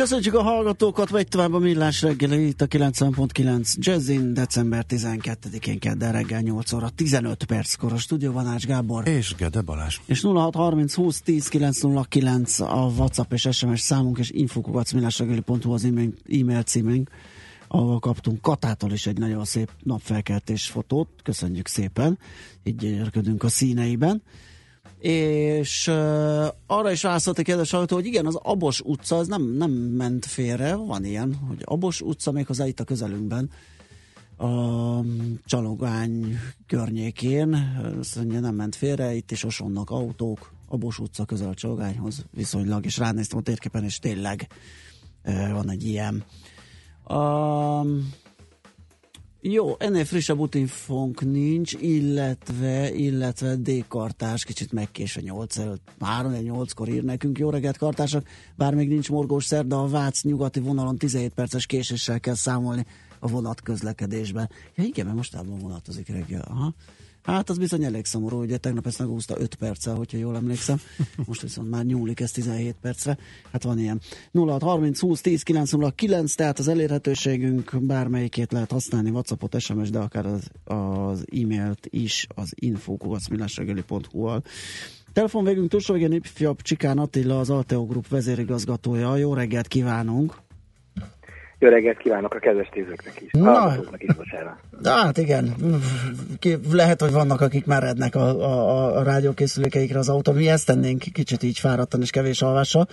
Köszönjük a hallgatókat, vagy tovább a millás reggeli itt a 90.9 Jazzin, december 12-én kedden reggel 8 óra 15 perckor a stúdióban Ács Gábor. És Gede Balázs. És 0630 20 10 909 a WhatsApp és SMS számunk, és infokukat millásreggeli.hu az e-mail, címünk, ahol kaptunk Katától is egy nagyon szép napfelkeltés fotót. Köszönjük szépen, így gyönyörködünk a színeiben és uh, arra is válaszolt a kedves hallgató, hogy igen, az Abos utca az nem, nem ment félre, van ilyen, hogy Abos utca méghozzá itt a közelünkben, a Csalogány környékén, azt mondja, nem ment félre, itt is osonnak autók, Abos utca közel a Csalogányhoz viszonylag, és ránéztem a térképen, és tényleg uh, van egy ilyen. Jó, ennél frissebb útinfónk nincs, illetve, illetve D-kartás, kicsit megkésve 8 előtt, 3 8-kor ír nekünk, jó reggelt kartások, bár még nincs morgós szer, de a Vác nyugati vonalon 17 perces késéssel kell számolni a vonat közlekedésben. Ja igen, mert mostában vonatozik reggel. Aha. Hát az bizony elég szomorú, ugye tegnap ezt megúszta 5 perccel, hogyha jól emlékszem. Most viszont már nyúlik ez 17 percre. Hát van ilyen. 06 30 20 10 909, tehát az elérhetőségünk bármelyikét lehet használni, Whatsappot, SMS, de akár az, az e-mailt is az info.milásregeli.hu-val. Telefon végünk túlsó ifjabb Csikán Attila, az Alteo Group vezérigazgatója. Jó reggelt kívánunk! Jó reggelt kívánok a kedves nézőknek is. Na, is, bocsánat. Hát igen, lehet, hogy vannak, akik merednek a, a, a rádiókészülékeikre az autón. Mi ezt tennénk kicsit így fáradtan és kevés alvással.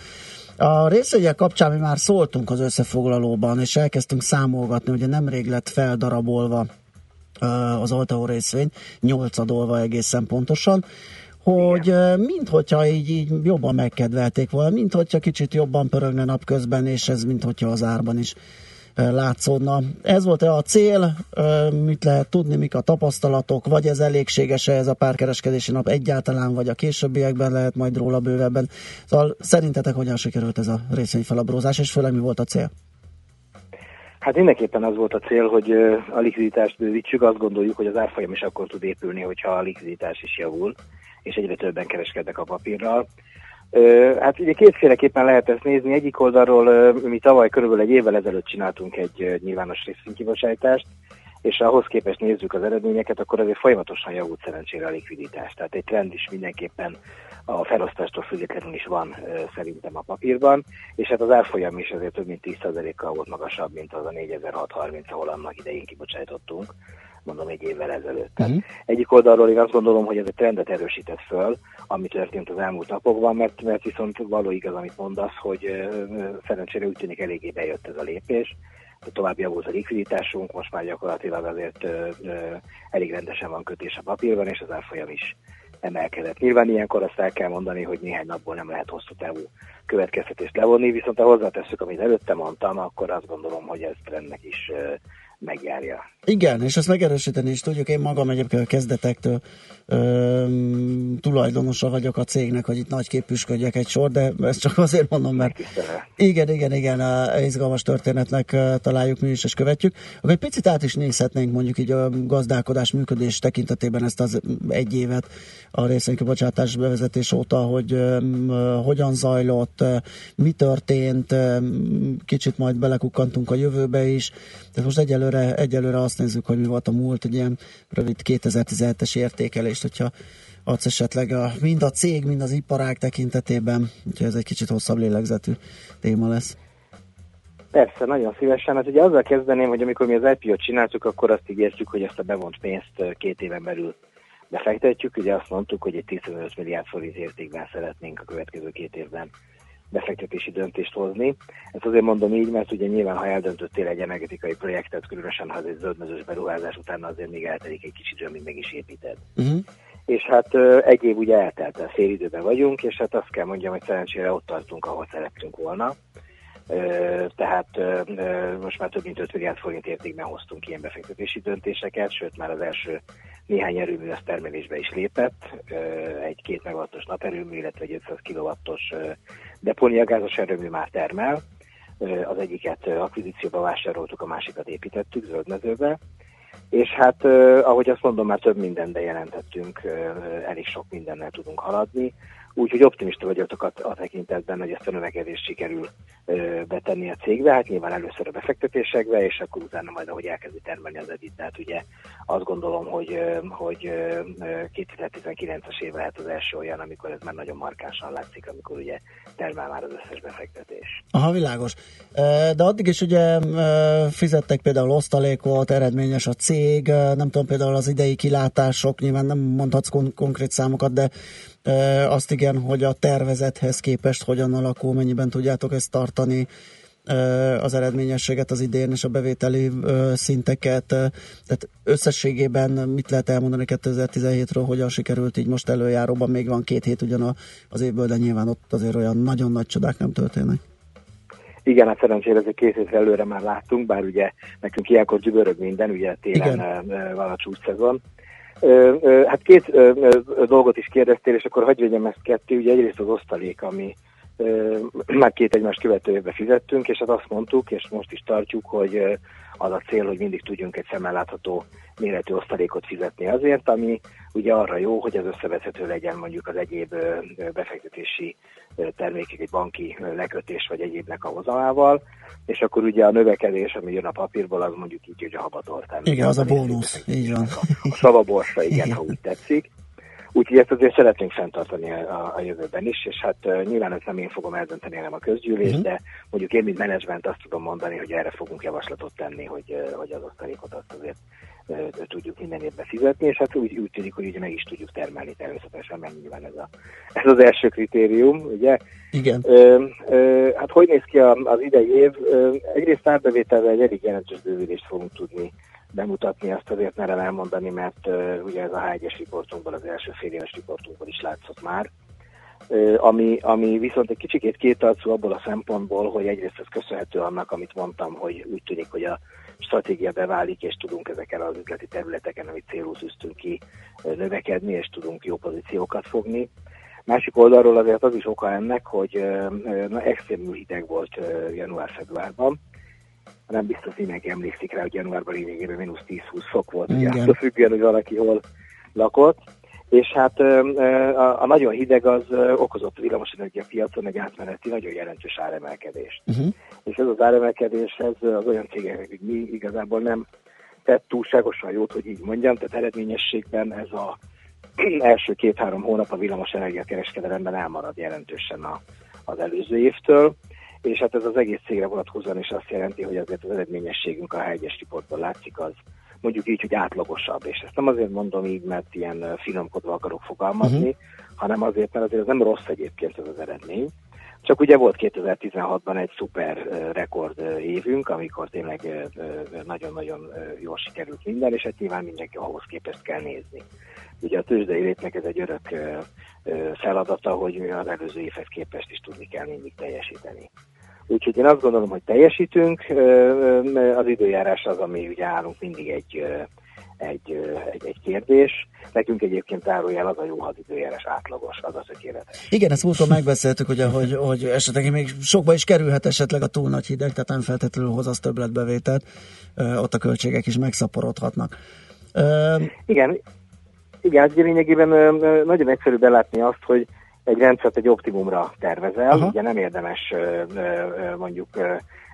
A részvegyek kapcsán mi már szóltunk az összefoglalóban, és elkezdtünk számolgatni, ugye nemrég lett feldarabolva az Alteo részvény, nyolcadolva egészen pontosan, hogy Igen. mint hogyha így, így jobban megkedvelték volna, mint hogyha kicsit jobban pörögne napközben, és ez mint hogyha az árban is látszódna. Ez volt-e a cél, mit lehet tudni, mik a tapasztalatok, vagy ez elégséges-e ez a párkereskedési nap egyáltalán, vagy a későbbiekben lehet majd róla bővebben. Szóval szerintetek hogyan sikerült ez a részvényfelabrózás, és főleg mi volt a cél? Hát mindenképpen az volt a cél, hogy a likviditást bővítsük, azt gondoljuk, hogy az árfolyam is akkor tud épülni, hogyha a likviditás is javul és egyre többen kereskednek a papírral. Hát ugye kétféleképpen lehet ezt nézni. Egyik oldalról mi tavaly körülbelül egy évvel ezelőtt csináltunk egy nyilvános részvénykibocsájtást, és ahhoz képest nézzük az eredményeket, akkor azért folyamatosan javult szerencsére a likviditás. Tehát egy trend is mindenképpen a felosztástól függetlenül is van szerintem a papírban, és hát az árfolyam is azért több mint 10%-kal volt magasabb, mint az a 4630, ahol annak idején kibocsátottunk mondom egy évvel ezelőtt. Uh-huh. Egyik oldalról én azt gondolom, hogy ez a trendet erősített föl, ami történt az elmúlt napokban, mert, mert viszont való igaz, amit mondasz, hogy szerencsére úgy tűnik eléggé bejött ez a lépés, tovább javult a likviditásunk, most már gyakorlatilag azért elég rendesen van kötés a papírban, és az árfolyam is emelkedett. Nyilván ilyenkor azt el kell mondani, hogy néhány napból nem lehet hosszú távú következtetést levonni, viszont ha hozzátesszük, amit előtte mondtam, akkor azt gondolom, hogy ez trendnek is megjárja. Igen, és ezt megerősíteni is tudjuk. Én magam egyébként a kezdetektől ö, tulajdonosa vagyok a cégnek, hogy itt nagy képüsködjek egy sor, de ezt csak azért mondom, mert igen, igen, igen, izgalmas történetnek találjuk mi is, és követjük. Akkor egy picit át is nézhetnénk mondjuk így a gazdálkodás működés tekintetében ezt az egy évet a részvénykibocsátás bevezetés óta, hogy ö, hogyan zajlott, mi történt, kicsit majd belekukkantunk a jövőbe is. Tehát most egyelőre, egyelőre azt nézzük, hogy mi volt a múlt, egy ilyen rövid 2017-es értékelést, hogyha adsz esetleg a, mind a cég, mind az iparág tekintetében, úgyhogy ez egy kicsit hosszabb lélegzetű téma lesz. Persze, nagyon szívesen. Hát ugye azzal kezdeném, hogy amikor mi az IPO-t csináltuk, akkor azt ígértük, hogy ezt a bevont pénzt két éven belül befektetjük. Ugye azt mondtuk, hogy egy 15 milliárd forint értékben szeretnénk a következő két évben befektetési döntést hozni. Ezt azért mondom így, mert ugye nyilván, ha eldöntöttél egy energetikai projektet, különösen ha ez egy zöldmezős beruházás utána azért még eltelik egy kicsit, amíg meg is építed. Uh-huh. És hát egy év ugye eltelt, a időben vagyunk, és hát azt kell mondjam, hogy szerencsére ott tartunk, ahol szerettünk volna. tehát most már több mint 5 milliárd forint értékben hoztunk ilyen befektetési döntéseket, sőt már az első néhány erőmű az termelésbe is lépett, egy két megawattos naperőmű, illetve egy 500 kilowattos depóniagázos erőmű már termel, az egyiket akvizícióba vásároltuk, a másikat építettük zöldmezőbe, és hát ahogy azt mondom, már több mindenben jelentettünk, elég sok mindennel tudunk haladni. Úgyhogy optimista vagyok a, a tekintetben, hogy ezt a növekedést sikerül ö, betenni a cégbe, hát nyilván először a befektetésekbe, és akkor utána majd, ahogy elkezdi termelni az edit. Tehát ugye azt gondolom, hogy, hogy 2019-es év lehet az első olyan, amikor ez már nagyon markánsan látszik, amikor ugye termel már az összes befektetés. Aha, világos. De addig is ugye fizettek például osztalékot, eredményes a cég, nem tudom például az idei kilátások, nyilván nem mondhatsz kon- konkrét számokat, de azt igen, hogy a tervezethez képest hogyan alakul, mennyiben tudjátok ezt tartani, az eredményességet az idén és a bevételi szinteket. Tehát összességében mit lehet elmondani 2017-ről, hogyan sikerült így most előjáróban, még van két hét ugyan az évből, de nyilván ott azért olyan nagyon nagy csodák nem történnek. Igen, hát szerencsére ezek két hétre előre már láttunk, bár ugye nekünk ilyenkor gyűbörög minden, ugye télen Igen. van a Hát két dolgot is kérdeztél, és akkor hagyj vegyem ezt ketté. Ugye egyrészt az osztalék, ami már két egymást követő évben fizettünk, és hát azt mondtuk, és most is tartjuk, hogy az a cél, hogy mindig tudjunk egy szemmel látható méretű osztalékot fizetni azért, ami ugye arra jó, hogy az összevethető legyen mondjuk az egyéb befektetési termékek, egy banki lekötés vagy egyébnek a hozamával, és akkor ugye a növekedés, ami jön a papírból, az mondjuk így, hogy a habatortán. Igen, az a bónusz, így van. A, a szavaborsa, igen, ha úgy tetszik. Úgyhogy ezt azért szeretnénk fenntartani a, a jövőben is, és hát uh, nyilván ezt nem én fogom eldönteni, hanem a közgyűlés, uh-huh. de mondjuk én, mint menedzsment azt tudom mondani, hogy erre fogunk javaslatot tenni, hogy, uh, hogy az osztalékot azt azért uh, tudjuk minden évben fizetni, és hát úgy, úgy tűnik, hogy ugye meg is tudjuk termelni természetesen, mert nyilván ez, a, ez az első kritérium, ugye? Igen. Uh, uh, hát hogy néz ki az idei év? Uh, egyrészt árbevételvel egy elég jelentős bővülést fogunk tudni bemutatni, azt azért merem elmondani, mert uh, ugye ez a H1-es riportunkból, az első fél éves riportunkból is látszott már, uh, ami, ami viszont egy kicsikét kétarcú abból a szempontból, hogy egyrészt ez köszönhető annak, amit mondtam, hogy úgy tűnik, hogy a stratégia beválik, és tudunk ezeken az üzleti területeken, amit célul tűztünk ki, növekedni, és tudunk jó pozíciókat fogni. Másik oldalról azért az is oka ennek, hogy na, extrémül hideg volt január-februárban, nem biztos mindenki emlékszik rá, hogy januárban lényegében mínusz 10-20 fok volt, ugye attól függően, hogy valaki hol lakott. És hát a, a nagyon hideg az okozott villamosenergia piacon egy átmeneti, nagyon jelentős áremelkedést. Uh-huh. És ez az áremelkedés ez az olyan cégeknek, hogy mi igazából nem tett túlságosan jót, hogy így mondjam, tehát eredményességben ez a első két-három hónap a villamosenergia kereskedelemben elmarad jelentősen a, az előző évtől és hát ez az egész cégre vonatkozóan is azt jelenti, hogy azért az eredményességünk a H1-es riportban látszik, az mondjuk így, hogy átlagosabb. És ezt nem azért mondom így, mert ilyen finomkodva akarok fogalmazni, uh-huh. hanem azért, mert azért ez nem rossz egyébként ez az eredmény. Csak ugye volt 2016-ban egy szuper rekord évünk, amikor tényleg nagyon-nagyon jól sikerült minden, és hát nyilván mindenki ahhoz képest kell nézni. Ugye a tőzsdei létnek ez egy örök feladata, hogy az előző évhez képest is tudni kell mindig teljesíteni. Úgyhogy én azt gondolom, hogy teljesítünk, az időjárás az, ami ugye állunk mindig egy, egy, egy, egy kérdés. Nekünk egyébként zárójel az a jó, időjárás átlagos, az a tökéletes. Igen, ezt múltkor megbeszéltük, ugye, hogy, hogy esetleg még sokba is kerülhet esetleg a túl nagy hideg, tehát nem feltétlenül hoz az többletbevételt, ott a költségek is megszaporodhatnak. Igen, igen, ez lényegében nagyon egyszerű belátni azt, hogy egy rendszert egy optimumra tervezel. Aha. Ugye nem érdemes mondjuk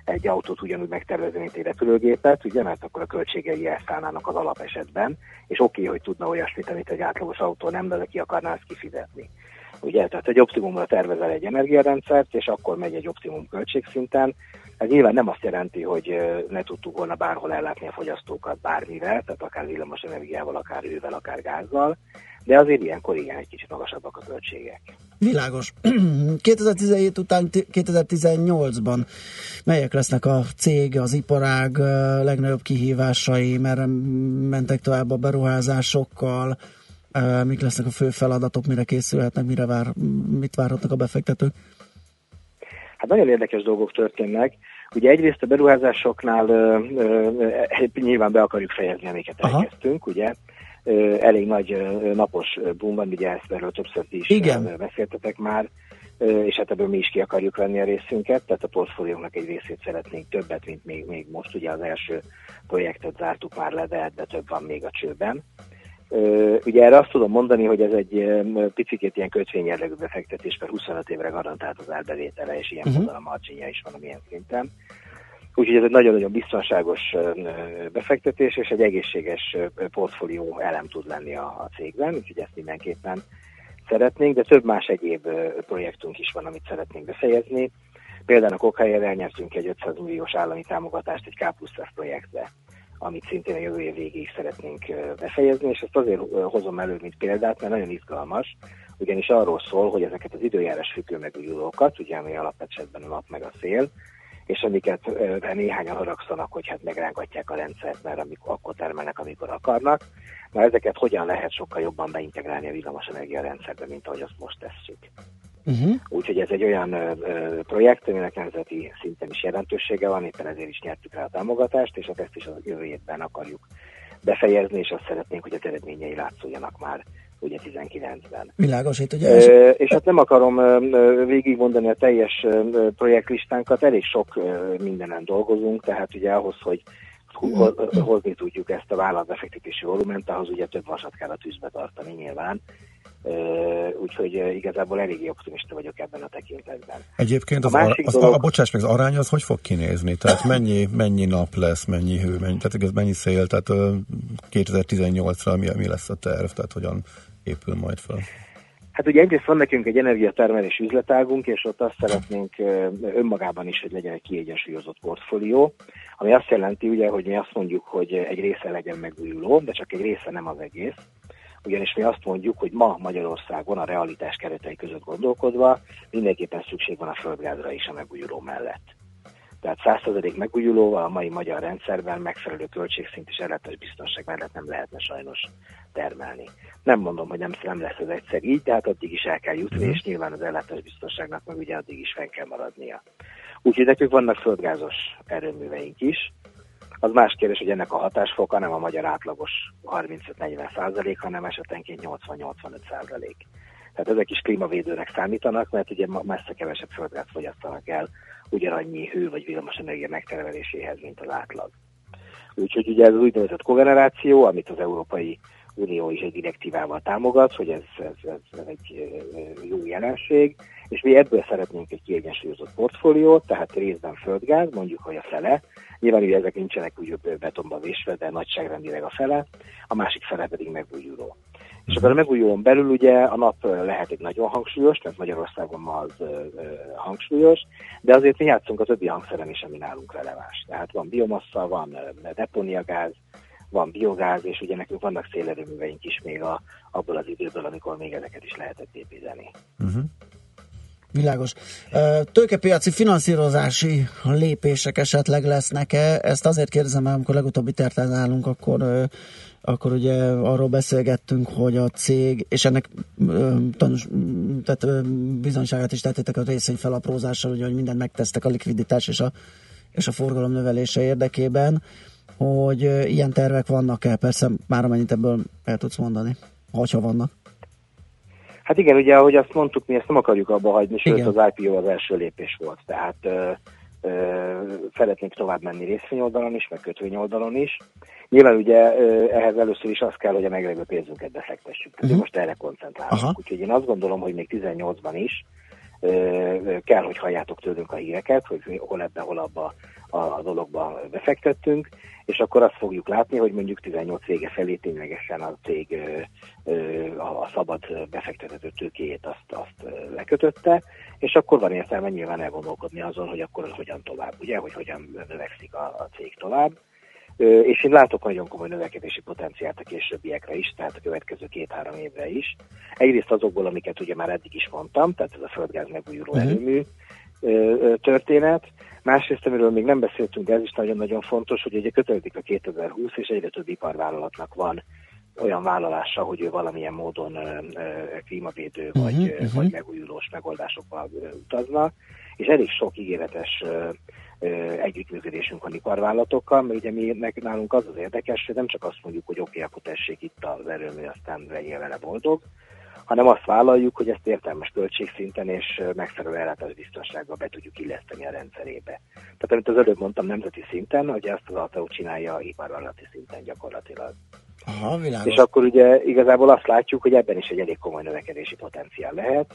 egy autót ugyanúgy megtervezni, mint egy repülőgépet, ugye, mert akkor a költségei elszállnának az alapesetben, és oké, okay, hogy tudna olyasmit, amit egy átlagos autó nem, de ki akarná ezt kifizetni. Ugye, tehát egy optimumra tervezel egy energiarendszert, és akkor megy egy optimum költségszinten. Ez nyilván nem azt jelenti, hogy ne tudtuk volna bárhol ellátni a fogyasztókat bármivel, tehát akár villamos energiával, akár ővel, akár gázzal, de azért ilyenkor igen, egy kicsit magasabbak a költségek. Világos. 2017 után 2018-ban melyek lesznek a cég, az iparág legnagyobb kihívásai, merre mentek tovább a beruházásokkal, mik lesznek a fő feladatok, mire készülhetnek, mire vár, mit várhatnak a befektetők? Hát nagyon érdekes dolgok történnek. Ugye egyrészt a beruházásoknál ö, ö, nyilván be akarjuk fejezni, amiket Aha. elkezdtünk, ugye. Elég nagy napos boom van, ugye ezt erről többször is Igen. beszéltetek már, és hát ebből mi is ki akarjuk venni a részünket, tehát a portfóliónknak egy részét szeretnénk többet, mint még, még most. Ugye az első projektet zártuk már le, de, de több van még a csőben. Ugye erre azt tudom mondani, hogy ez egy picit ilyen kötvényjellegű befektetés, mert 25 évre garantált az árbevétele, és ilyen uh-huh. a marginja is van milyen szinten. Úgyhogy ez egy nagyon-nagyon biztonságos befektetés, és egy egészséges portfólió elem tud lenni a, a cégben, úgyhogy ezt mindenképpen szeretnénk, de több más egyéb projektünk is van, amit szeretnénk befejezni. Például a Kokhelyel elnyertünk egy 500 milliós állami támogatást egy K plusz projektbe, amit szintén a jövő év végéig szeretnénk befejezni, és ezt azért hozom elő, mint példát, mert nagyon izgalmas, ugyanis arról szól, hogy ezeket az időjárás függő megújulókat, ugye ami alapesetben a nap meg a szél, és amiket néhányan haragszanak, hogy hát megrángatják a rendszert, mert amikor, akkor termelnek, amikor akarnak. Na ezeket hogyan lehet sokkal jobban beintegrálni a villamosenergia rendszerbe, mint ahogy azt most tesszük. Uh-huh. Úgyhogy ez egy olyan ö, ö, projekt, aminek nemzeti szinten is jelentősége van, éppen ezért is nyertük rá a támogatást, és hát ezt is a jövő évben akarjuk befejezni, és azt szeretnénk, hogy az eredményei látszódjanak már ugye 19-ben. Világos, itt ugye... Ö, és hát nem akarom végigmondani a teljes projektlistánkat, elég sok mindenen dolgozunk, tehát ugye ahhoz, hogy hozni tudjuk ezt a vállalatbefektetési volument, ahhoz ugye több vasat kell a tűzbe tartani nyilván, úgyhogy igazából eléggé optimista vagyok ebben a tekintetben. Egyébként az, a, ar- az dolog... a, bocsáss meg, az arány az hogy fog kinézni? Tehát mennyi, mennyi nap lesz, mennyi hő, mennyi, tehát ez mennyi szél, tehát 2018-ra mi, mi lesz a terv, tehát hogyan épül majd fel? Hát ugye egyrészt van nekünk egy energiatermelés üzletágunk, és ott azt szeretnénk önmagában is, hogy legyen egy kiegyensúlyozott portfólió, ami azt jelenti ugye, hogy mi azt mondjuk, hogy egy része legyen megújuló, de csak egy része nem az egész ugyanis mi azt mondjuk, hogy ma Magyarországon a realitás keretei között gondolkodva mindenképpen szükség van a földgázra is a megújuló mellett. Tehát 100% megújulóval a mai magyar rendszerben megfelelő költségszint és ellátás biztonság mellett nem lehetne sajnos termelni. Nem mondom, hogy nem, nem lesz ez egyszer így, de hát addig is el kell jutni, és nyilván az ellátás biztonságnak meg ugye addig is fenn kell maradnia. Úgyhogy nekünk vannak földgázos erőműveink is, az más kérdés, hogy ennek a hatásfoka nem a magyar átlagos 35-40 százalék, hanem esetenként 80-85 százalék. Tehát ezek is klímavédőnek számítanak, mert ugye messze kevesebb földgáz fogyasztanak el ugyanannyi hő vagy villamos energia megtermeléséhez, mint az átlag. Úgyhogy ugye ez az úgynevezett kogeneráció, amit az Európai Unió is egy direktívával támogat, hogy ez, ez, ez, egy jó jelenség, és mi ebből szeretnénk egy kiegyensúlyozott portfóliót, tehát részben földgáz, mondjuk, hogy a fele, nyilván ugye ezek nincsenek úgy betonba vésve, de nagyságrendileg a fele, a másik fele pedig megújuló. És akkor a megújulón belül ugye a nap lehet egy nagyon hangsúlyos, tehát Magyarországon ma az ö, ö, hangsúlyos, de azért mi játszunk a többi hangszeren is, ami nálunk releváns. Tehát van biomassa, van depóniagáz, van biogáz, és ugye nekünk vannak szélerőműveink is még a, abból az időből, amikor még ezeket is lehetett építeni. Uh-huh. Világos. Tőkepiaci finanszírozási lépések esetleg lesznek-e? Ezt azért kérdezem, mert amikor legutóbbi terten állunk, akkor, akkor ugye arról beszélgettünk, hogy a cég, és ennek tehát bizonyságát is tettétek a részény felaprózással, ugye, hogy mindent megtesztek a likviditás és a, és a forgalom növelése érdekében, hogy ilyen tervek vannak-e? Persze már amennyit ebből el tudsz mondani, ha vannak. Hát igen, ugye ahogy azt mondtuk, mi ezt nem akarjuk abba hagyni, sőt igen. az IPO az első lépés volt, tehát ö, ö, szeretnénk tovább menni részvényoldalon is, meg kötvényoldalon is. Nyilván ugye ö, ehhez először is az kell, hogy a meglevő pénzünket befektessük. Uh-huh. most erre koncentrálunk. Úgyhogy én azt gondolom, hogy még 18-ban is ö, kell, hogy halljátok tőlünk a híreket, hogy hol ebbe, hol abba a dologba befektettünk, és akkor azt fogjuk látni, hogy mondjuk 18 vége felé ténylegesen a cég a szabad befektető tőkéjét azt, azt lekötötte, és akkor van értelme nyilván elgondolkodni azon, hogy akkor hogyan tovább, ugye, hogy hogyan növekszik a, a cég tovább. És én látok nagyon komoly növekedési potenciált a későbbiekre is, tehát a következő két-három évre is. Egyrészt azokból, amiket ugye már eddig is mondtam, tehát ez a földgáz megújuló uh-huh. erőmű történet, Másrészt, amiről még nem beszéltünk, ez is nagyon-nagyon fontos, hogy ugye kötődik a 2020, és egyre több iparvállalatnak van olyan vállalása, hogy ő valamilyen módon klímavédő uh-huh, vagy, uh-huh. vagy megújulós megoldásokba utazna, és elég sok ígéretes együttműködésünk van iparvállalatokkal, mert ugye mi nálunk az az érdekes, hogy nem csak azt mondjuk, hogy oké, okay, akkor tessék itt az erőmű, aztán legyél vele boldog, hanem azt vállaljuk, hogy ezt értelmes költségszinten és megfelelő ellátásbiztonsággal be tudjuk illeszteni a rendszerébe. Tehát amit az előbb mondtam nemzeti szinten, hogy ezt az Alteo csinálja iparvállalati szinten gyakorlatilag. Aha, világos. És akkor ugye igazából azt látjuk, hogy ebben is egy elég komoly növekedési potenciál lehet,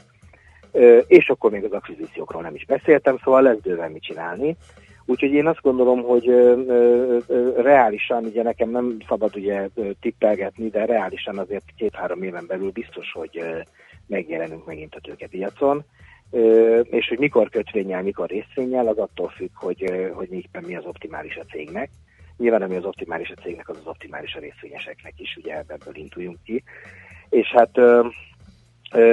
és akkor még az akvizíciókról nem is beszéltem, szóval lesz bőven mit csinálni. Úgyhogy én azt gondolom, hogy ö, ö, ö, reálisan, ugye nekem nem szabad ugye tippelgetni, de reálisan azért két-három éven belül biztos, hogy megjelenünk megint a tőkepiacon. És hogy mikor kötvényel, mikor részvényel, az attól függ, hogy, hogy mi az optimális a cégnek. Nyilván ami az optimális a cégnek, az az optimális a részvényeseknek is, ugye ebből induljunk ki. És hát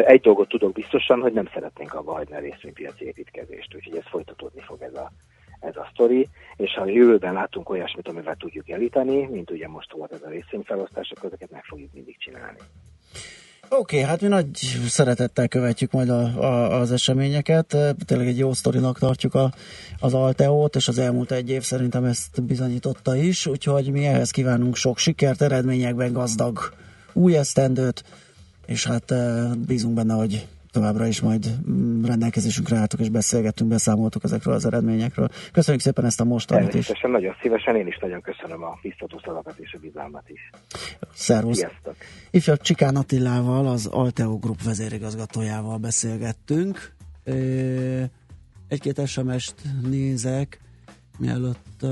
egy dolgot tudok biztosan, hogy nem szeretnénk abba hagyni a részvénypiaci építkezést, úgyhogy ez folytatódni fog ez a, ez a sztori, és ha jövőben látunk olyasmit, amivel tudjuk elítani, mint ugye most volt ez a részvényfelosztás, akkor ezeket meg fogjuk mindig csinálni. Oké, okay, hát mi nagy szeretettel követjük majd a, a, az eseményeket. Tényleg egy jó sztorinak tartjuk a, az Alteót, és az elmúlt egy év szerintem ezt bizonyította is, úgyhogy mi ehhez kívánunk sok sikert, eredményekben gazdag új esztendőt, és hát bízunk benne, hogy továbbra is majd mm, rendelkezésünkre álltok és beszélgettünk, beszámoltuk ezekről az eredményekről. Köszönjük szépen ezt a mostanit is. nagyon szívesen, én is nagyon köszönöm a biztató szavakat és a bizalmat is. Szervusz. Sziasztok. Ifjabb Csikán Attilával, az Alteo Group vezérigazgatójával beszélgettünk. Egy-két SMS-t nézek, mielőtt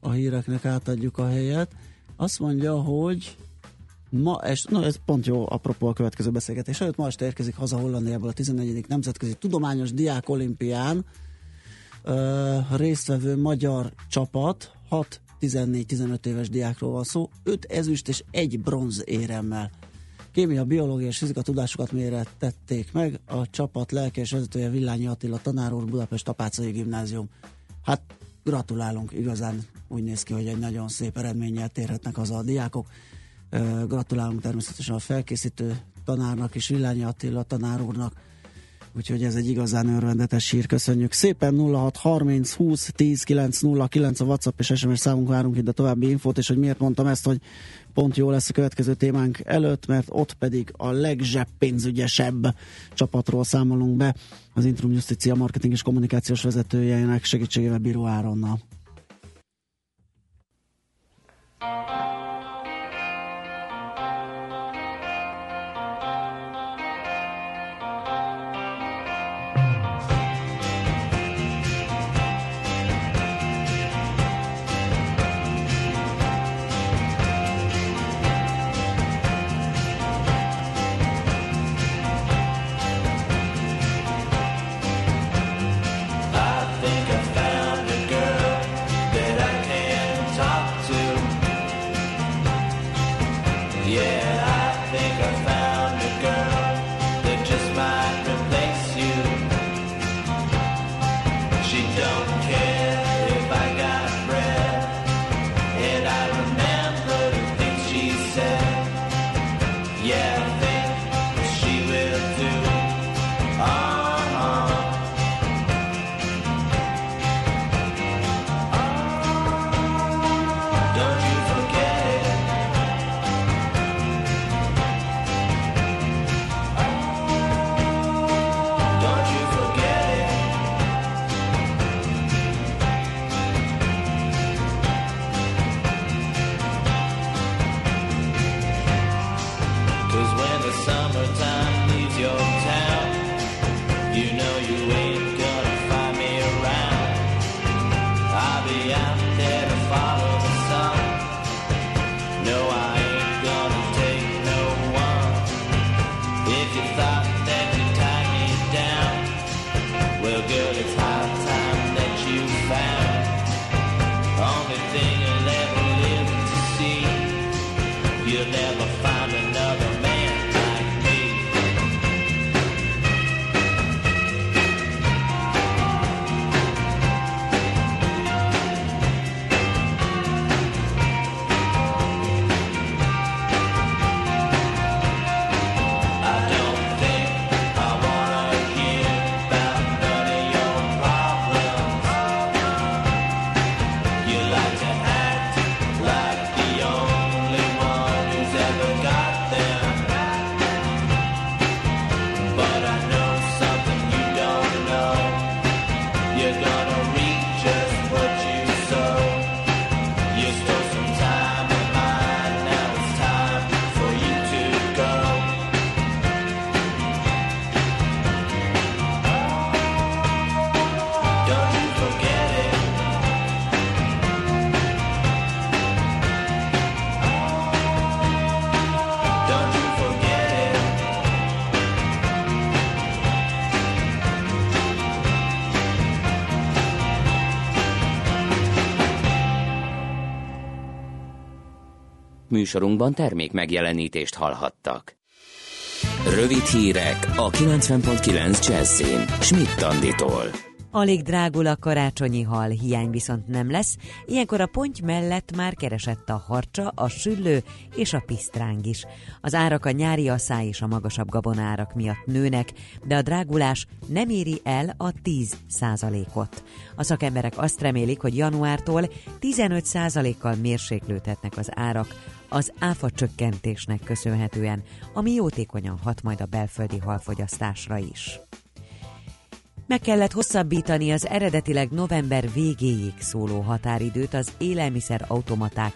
a híreknek átadjuk a helyet. Azt mondja, hogy Ma est, na ez pont jó, apropó a következő beszélgetés előtt, ma este érkezik haza Hollandiából a 14. Nemzetközi Tudományos Diák Olimpián uh, résztvevő magyar csapat, 6 14-15 éves diákról van szó, 5 ezüst és egy bronz éremmel. Kémia, biológia és fizika tudásukat mérre tették meg, a csapat lelkes vezetője Villányi Attila tanár úr, Budapest Apácai Gimnázium. Hát gratulálunk, igazán úgy néz ki, hogy egy nagyon szép eredménnyel térhetnek haza a diákok. Gratulálunk természetesen a felkészítő tanárnak és Villányi Attila tanár úrnak, úgyhogy ez egy igazán örvendetes hír, köszönjük szépen. 06 30 20 10 9 0 9 a WhatsApp és SMS számunk várunk a további infót, és hogy miért mondtam ezt, hogy pont jó lesz a következő témánk előtt, mert ott pedig a legzseppénzügyesebb csapatról számolunk be, az Intrum Justicia marketing és kommunikációs vezetőjének segítségével Bíró Áronnal. Műsorunkban termék megjelenítést hallhattak. Rövid hírek a 90.9 Jazzin. Schmidt Anditól. Alig drágul a karácsonyi hal, hiány viszont nem lesz. Ilyenkor a ponty mellett már keresett a harcsa, a süllő és a pisztráng is. Az árak a nyári asszály és a magasabb gabonárak miatt nőnek, de a drágulás nem éri el a 10 százalékot. A szakemberek azt remélik, hogy januártól 15 százalékkal mérséklődhetnek az árak, az áfa csökkentésnek köszönhetően, ami jótékonyan hat majd a belföldi halfogyasztásra is. Meg kellett hosszabbítani az eredetileg november végéig szóló határidőt az élelmiszer automaták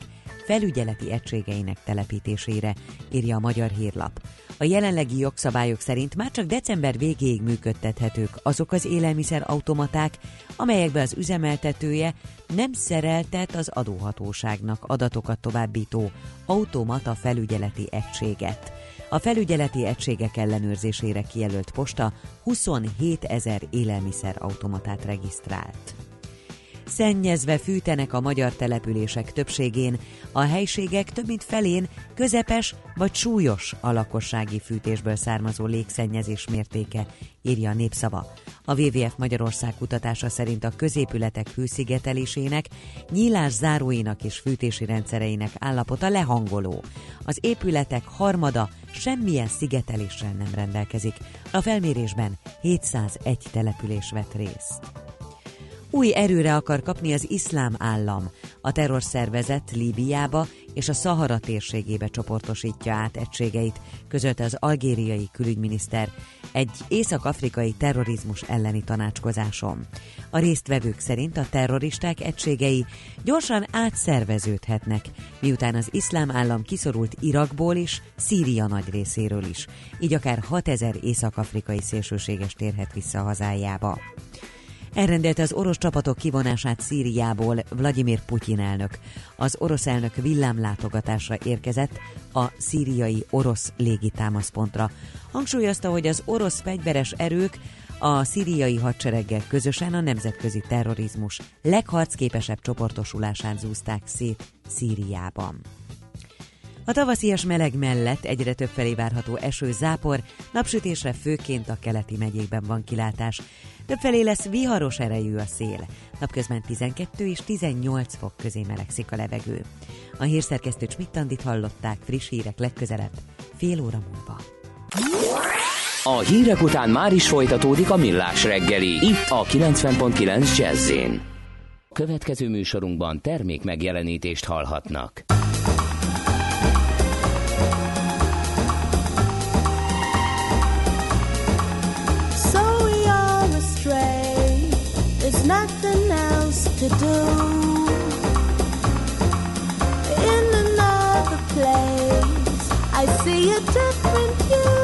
felügyeleti egységeinek telepítésére, írja a Magyar Hírlap. A jelenlegi jogszabályok szerint már csak december végéig működtethetők azok az élelmiszer automaták, amelyekbe az üzemeltetője nem szereltet az adóhatóságnak adatokat továbbító automata felügyeleti egységet. A felügyeleti egységek ellenőrzésére kijelölt posta 27 ezer élelmiszer automatát regisztrált. Szennyezve fűtenek a magyar települések többségén, a helységek több mint felén közepes vagy súlyos a lakossági fűtésből származó légszennyezés mértéke, írja a népszava. A WWF Magyarország kutatása szerint a középületek hőszigetelésének, nyílás záróinak és fűtési rendszereinek állapota lehangoló. Az épületek harmada semmilyen szigeteléssel nem rendelkezik. A felmérésben 701 település vett részt. Új erőre akar kapni az iszlám állam. A terrorszervezet Líbiába és a Szahara térségébe csoportosítja át egységeit, közölte az algériai külügyminiszter egy észak-afrikai terrorizmus elleni tanácskozáson. A résztvevők szerint a terroristák egységei gyorsan átszerveződhetnek, miután az iszlám állam kiszorult Irakból is, Szíria nagy részéről is, így akár 6000 észak-afrikai szélsőséges térhet vissza hazájába. Elrendelte az orosz csapatok kivonását Szíriából Vladimir Putyin elnök. Az orosz elnök villámlátogatásra érkezett a szíriai orosz légitámaszpontra. Hangsúlyozta, hogy az orosz fegyveres erők a szíriai hadsereggel közösen a nemzetközi terrorizmus legharcképesebb csoportosulását zúzták szét Szíriában. A tavaszias meleg mellett egyre több felé várható eső, zápor, napsütésre főként a keleti megyékben van kilátás. Többfelé lesz viharos erejű a szél. Napközben 12 és 18 fok közé melegszik a levegő. A hírszerkesztő Csmittandit hallották friss hírek legközelebb, fél óra múlva. A hírek után már is folytatódik a millás reggeli, itt a 90.9 jazz Következő műsorunkban termék megjelenítést hallhatnak. To do. In another place, I see a different I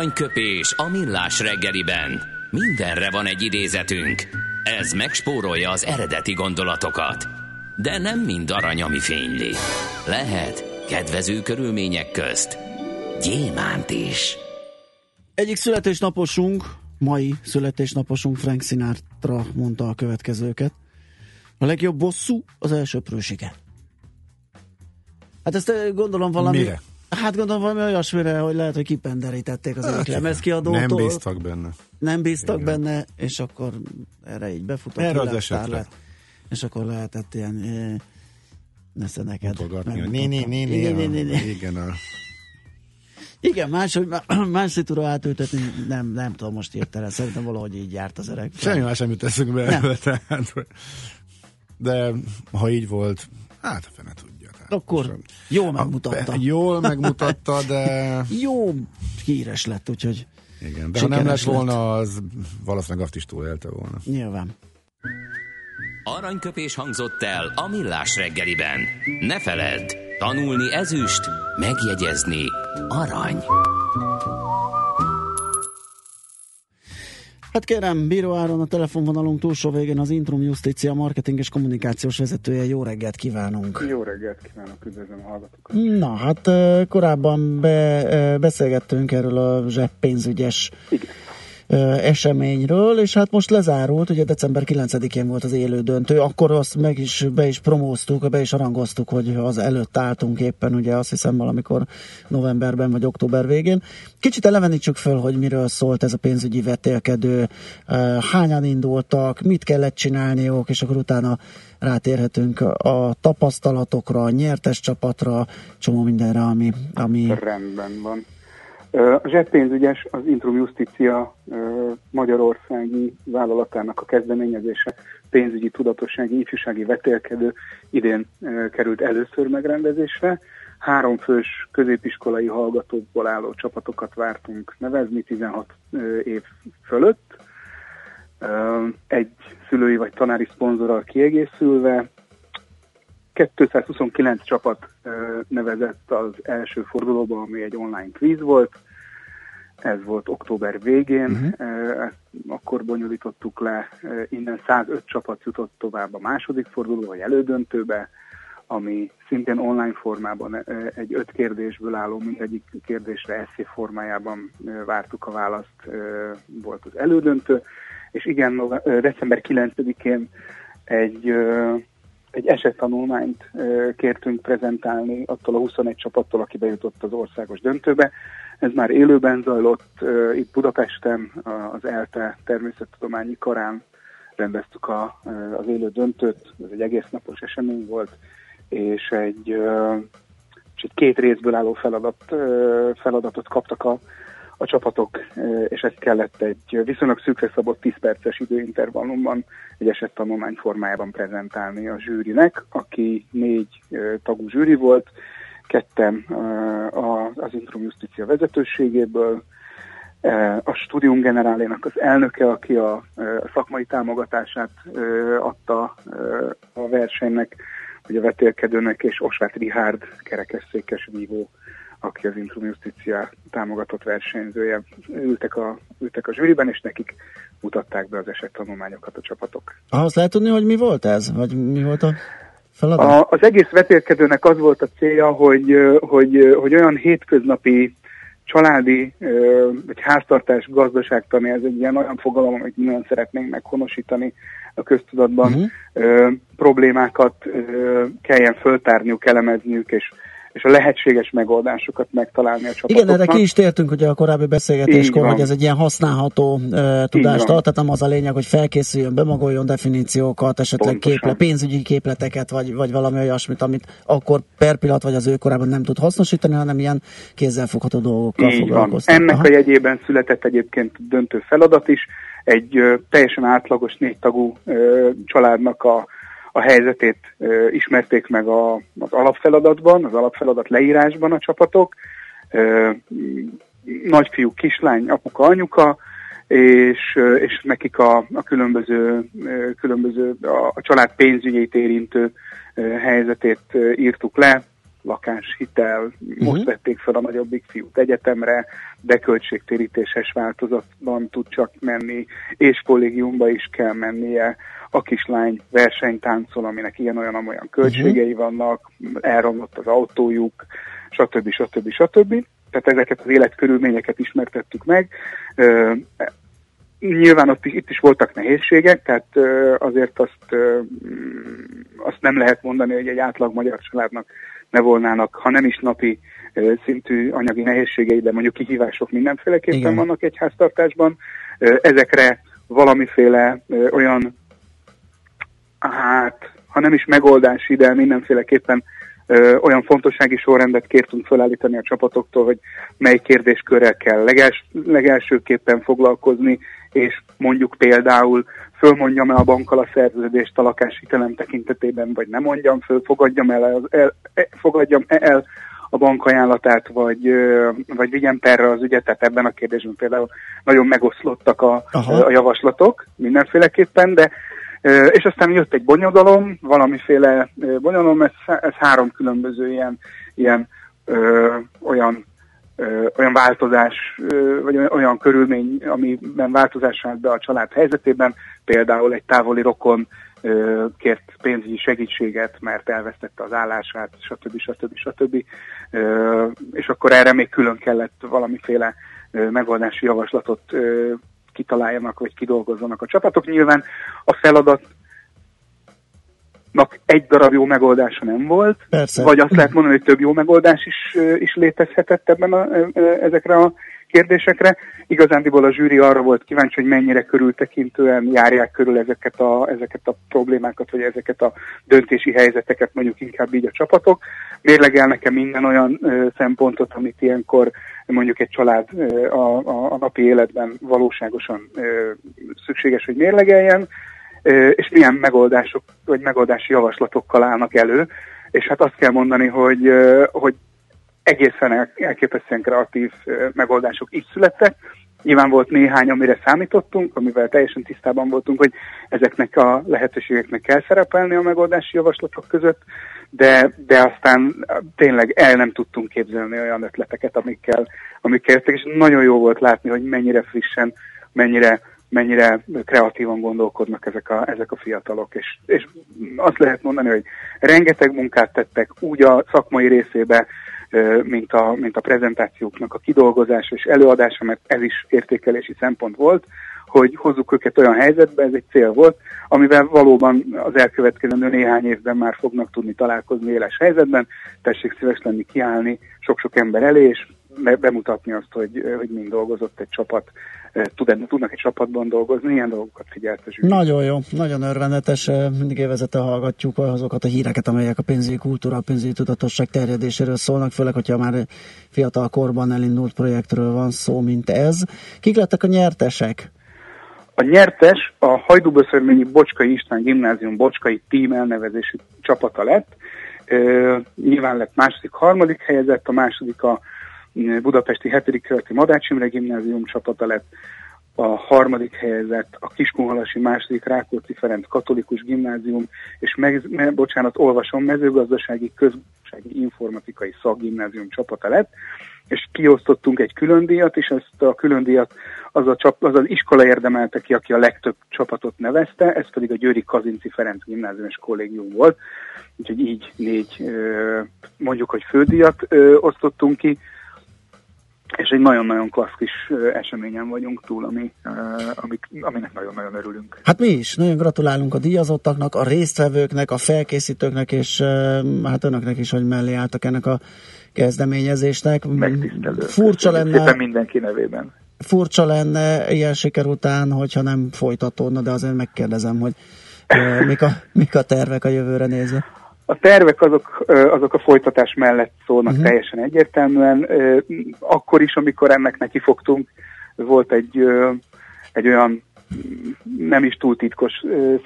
Aranyköpés a millás reggeliben. Mindenre van egy idézetünk. Ez megspórolja az eredeti gondolatokat. De nem mind arany, ami fényli. Lehet kedvező körülmények közt gyémánt is. Egyik születésnaposunk, mai születésnaposunk Frank Sinatra mondta a következőket. A legjobb bosszú az elsőprősige. Hát ezt gondolom valami... Mire? Hát gondolom valami olyasmire, hogy lehet, hogy kipenderítették az egyik lemezkiadótól. Nem bíztak benne. Nem bíztak Igen. benne, és akkor erre így befutott. Erre az esetre. lett, És akkor lehetett ilyen nesze neked. Hogy megmutattam. Né, né, né, né, né, né, né. Igen, a Igen, más, hogy más szitúra átültetni, nem, nem tudom most értelen. Szerintem valahogy így járt az öreg. Semmi más sem jut eszünk be Nem. erről, tehát, de ha így volt, hát a fene tudja. Tehát Akkor jól megmutatta. A- Jól megmutatta, de Jó híres lett, úgyhogy igen, de ha nem lett. volna, az valószínűleg azt is túlélte volna. nyilván. Aranyköpés hangzott el a millás reggeliben. Ne feledd, tanulni ezüst, megjegyezni arany. Hát kérem, Bíró Áron a telefonvonalunk túlsó végén az Intrum Justícia marketing és kommunikációs vezetője. Jó reggelt kívánunk! Jó reggelt kívánok, üdvözlöm a hallgatókat. Na, hát korábban be, beszélgettünk erről a zseppénzügyes Igen. Eseményről, és hát most lezárult, ugye december 9-én volt az élő döntő, akkor azt meg is, be is promóztuk, be is arangoztuk, hogy az előtt álltunk éppen, ugye azt hiszem valamikor novemberben vagy október végén. Kicsit elevenítsük föl, hogy miről szólt ez a pénzügyi vetélkedő, hányan indultak, mit kellett csinálniuk, és akkor utána rátérhetünk a tapasztalatokra, a nyertes csapatra, csomó mindenre, ami, ami Rendben van. A zseppénzügyes az Intrum Justícia ö, Magyarországi vállalatának a kezdeményezése, pénzügyi tudatossági, ifjúsági vetélkedő idén került először megrendezésre. Három fős középiskolai hallgatókból álló csapatokat vártunk nevezni 16 ö, év fölött. Egy szülői vagy tanári szponzorral kiegészülve, 229 csapat nevezett az első fordulóba, ami egy online kvíz volt. Ez volt október végén, uh-huh. ezt akkor bonyolítottuk le, innen 105 csapat jutott tovább a második fordulóba, vagy elődöntőbe, ami szintén online formában egy öt kérdésből álló, mindegyik kérdésre eszé formájában vártuk a választ, volt az elődöntő, és igen, december 9-én egy egy esettanulmányt kértünk prezentálni attól a 21 csapattól, aki bejutott az országos döntőbe. Ez már élőben zajlott itt Budapesten, az ELTE természettudományi karán rendeztük a, az élő döntőt, ez egy egész napos esemény volt, és egy, és egy két részből álló feladat, feladatot kaptak a, a csapatok, és ezt kellett egy viszonylag szűkre szabott 10 perces időintervallumban egy esettanulmány formájában prezentálni a zsűrinek, aki négy tagú zsűri volt, ketten az Intrum Justícia vezetőségéből, a Studium Generálénak az elnöke, aki a szakmai támogatását adta a versenynek, vagy a vetélkedőnek, és Osvát Rihárd kerekesszékes vívó, aki az Intrum Justícia támogatott versenyzője. Ültek a, ültek a zsűriben, és nekik mutatták be az esettanulmányokat a csapatok. Ahhoz lehet tudni, hogy mi volt ez? Vagy mi volt a feladat? A, az egész vetélkedőnek az volt a célja, hogy, hogy, hogy olyan hétköznapi családi vagy háztartás gazdaságtani, ez egy ilyen olyan fogalom, amit nagyon szeretnénk meghonosítani a köztudatban, uh-huh. problémákat kelljen föltárniuk, elemezniük, és és a lehetséges megoldásokat megtalálni a csapatoknak. Igen, erre ki is tértünk ugye a korábbi beszélgetéskor, hogy ez egy ilyen használható uh, tudást ad, tehát nem az a lényeg, hogy felkészüljön, bemagoljon definíciókat, esetleg képle, pénzügyi képleteket, vagy, vagy valami olyasmit, amit akkor per pillanat vagy az ő korában nem tud hasznosítani, hanem ilyen kézzelfogható dolgokkal van. Ennek Aha. a jegyében született egyébként döntő feladat is, egy ö, teljesen átlagos négytagú ö, családnak a a helyzetét ismerték meg a, az alapfeladatban, az alapfeladat leírásban a csapatok. Nagyfiú, kislány, apuka, anyuka, és, és nekik a, a különböző, különböző a, a család pénzügyét érintő helyzetét írtuk le, lakás, hitel, uh-huh. most vették fel a nagyobbik fiút egyetemre, de költségtérítéses változatban tud csak menni, és kollégiumba is kell mennie, a kislány versenytáncol, aminek ilyen-olyan-olyan költségei uh-huh. vannak, elromlott az autójuk, stb. stb. stb. Tehát ezeket az életkörülményeket ismertettük meg. Nyilván ott is, itt is voltak nehézségek, tehát azért azt, azt nem lehet mondani, hogy egy átlag magyar családnak ne volnának, ha nem is napi szintű anyagi nehézségei, de mondjuk kihívások mindenféleképpen Igen. vannak egy háztartásban. Ezekre valamiféle olyan hát, ha nem is megoldás ide, mindenféleképpen olyan fontossági sorrendet kértünk felállítani a csapatoktól, hogy mely kérdéskörrel kell legels, legelsőképpen foglalkozni, és mondjuk például fölmondjam el a bankkal a szerződést a lakáshitelem tekintetében, vagy nem mondjam föl, fogadjam el, el, el, fogadjam el a bankajánlatát, vagy, vagy vigyem perre az ügyet, tehát ebben a kérdésben például nagyon megoszlottak a, a javaslatok mindenféleképpen, de és aztán jött egy bonyodalom, valamiféle bonyodalom, ez, ez három különböző ilyen, ilyen ö, olyan olyan változás, vagy olyan körülmény, amiben változás állt be a család helyzetében, például egy távoli rokon kért pénzügyi segítséget, mert elvesztette az állását, stb. stb. stb. És akkor erre még külön kellett valamiféle megoldási javaslatot kitaláljanak, vagy kidolgozzanak a csapatok. Nyilván a feladat egy darab jó megoldása nem volt, Persze. vagy azt lehet mondani, hogy több jó megoldás is, is létezhetett ebben a, ezekre a kérdésekre. Igazándiból a zsűri arra volt kíváncsi, hogy mennyire körültekintően járják körül ezeket a, ezeket a problémákat, vagy ezeket a döntési helyzeteket, mondjuk inkább így a csapatok. Mérlegel nekem minden olyan ö, szempontot, amit ilyenkor mondjuk egy család ö, a, a, a napi életben valóságosan ö, szükséges, hogy mérlegeljen, és milyen megoldások, vagy megoldási javaslatokkal állnak elő. És hát azt kell mondani, hogy, hogy egészen elképesztően kreatív megoldások is születtek. Nyilván volt néhány, amire számítottunk, amivel teljesen tisztában voltunk, hogy ezeknek a lehetőségeknek kell szerepelni a megoldási javaslatok között, de, de aztán tényleg el nem tudtunk képzelni olyan ötleteket, amikkel, amikkel jöttek, és nagyon jó volt látni, hogy mennyire frissen, mennyire mennyire kreatívan gondolkodnak ezek a, ezek a fiatalok, és, és azt lehet mondani, hogy rengeteg munkát tettek úgy a szakmai részébe, mint a, mint a prezentációknak a kidolgozása és előadása, mert ez is értékelési szempont volt, hogy hozzuk őket olyan helyzetbe, ez egy cél volt, amivel valóban az elkövetkező néhány évben már fognak tudni találkozni éles helyzetben, tessék szíves lenni, kiállni sok-sok ember elé, és bemutatni azt, hogy, hogy mind dolgozott egy csapat tud, tudnak egy csapatban dolgozni, ilyen dolgokat figyelt a zsűri. Nagyon jó, nagyon örvendetes, mindig élvezete hallgatjuk azokat a híreket, amelyek a pénzügyi kultúra, a pénzügyi tudatosság terjedéséről szólnak, főleg, hogyha már fiatal korban elindult projektről van szó, mint ez. Kik lettek a nyertesek? A nyertes a Hajdúböszörményi Bocskai István Gimnázium Bocskai Team elnevezésű csapata lett. Uh, nyilván lett második, harmadik helyezett, a második a Budapesti 7. kerületi Madács Imre gimnázium csapata lett, a harmadik helyezett a Kiskunhalasi második Rákóczi Ferenc katolikus gimnázium, és meg, me, bocsánat, olvasom, mezőgazdasági közgazdasági informatikai szakgimnázium csapata lett, és kiosztottunk egy külön díjat, és ezt a külön díjat az, a csap, az az iskola érdemelte ki, aki a legtöbb csapatot nevezte, ez pedig a Győri Kazinci Ferenc gimnázium és kollégium volt. Úgyhogy így négy, mondjuk, hogy fődíjat osztottunk ki, és egy nagyon-nagyon klassz kis eseményen vagyunk túl, ami, amik, aminek nagyon-nagyon örülünk. Hát mi is, nagyon gratulálunk a díjazottaknak, a résztvevőknek, a felkészítőknek, és hát önöknek is, hogy mellé álltak ennek a kezdeményezésnek. Megtisztelő. Furcsa lenne. Szépen mindenki nevében. Furcsa lenne ilyen siker után, hogyha nem folytatódna, de azért megkérdezem, hogy mik a, mik a tervek a jövőre nézve. A tervek azok, azok a folytatás mellett szólnak uh-huh. teljesen egyértelműen. Akkor is, amikor ennek neki fogtunk, volt egy, egy olyan nem is túl titkos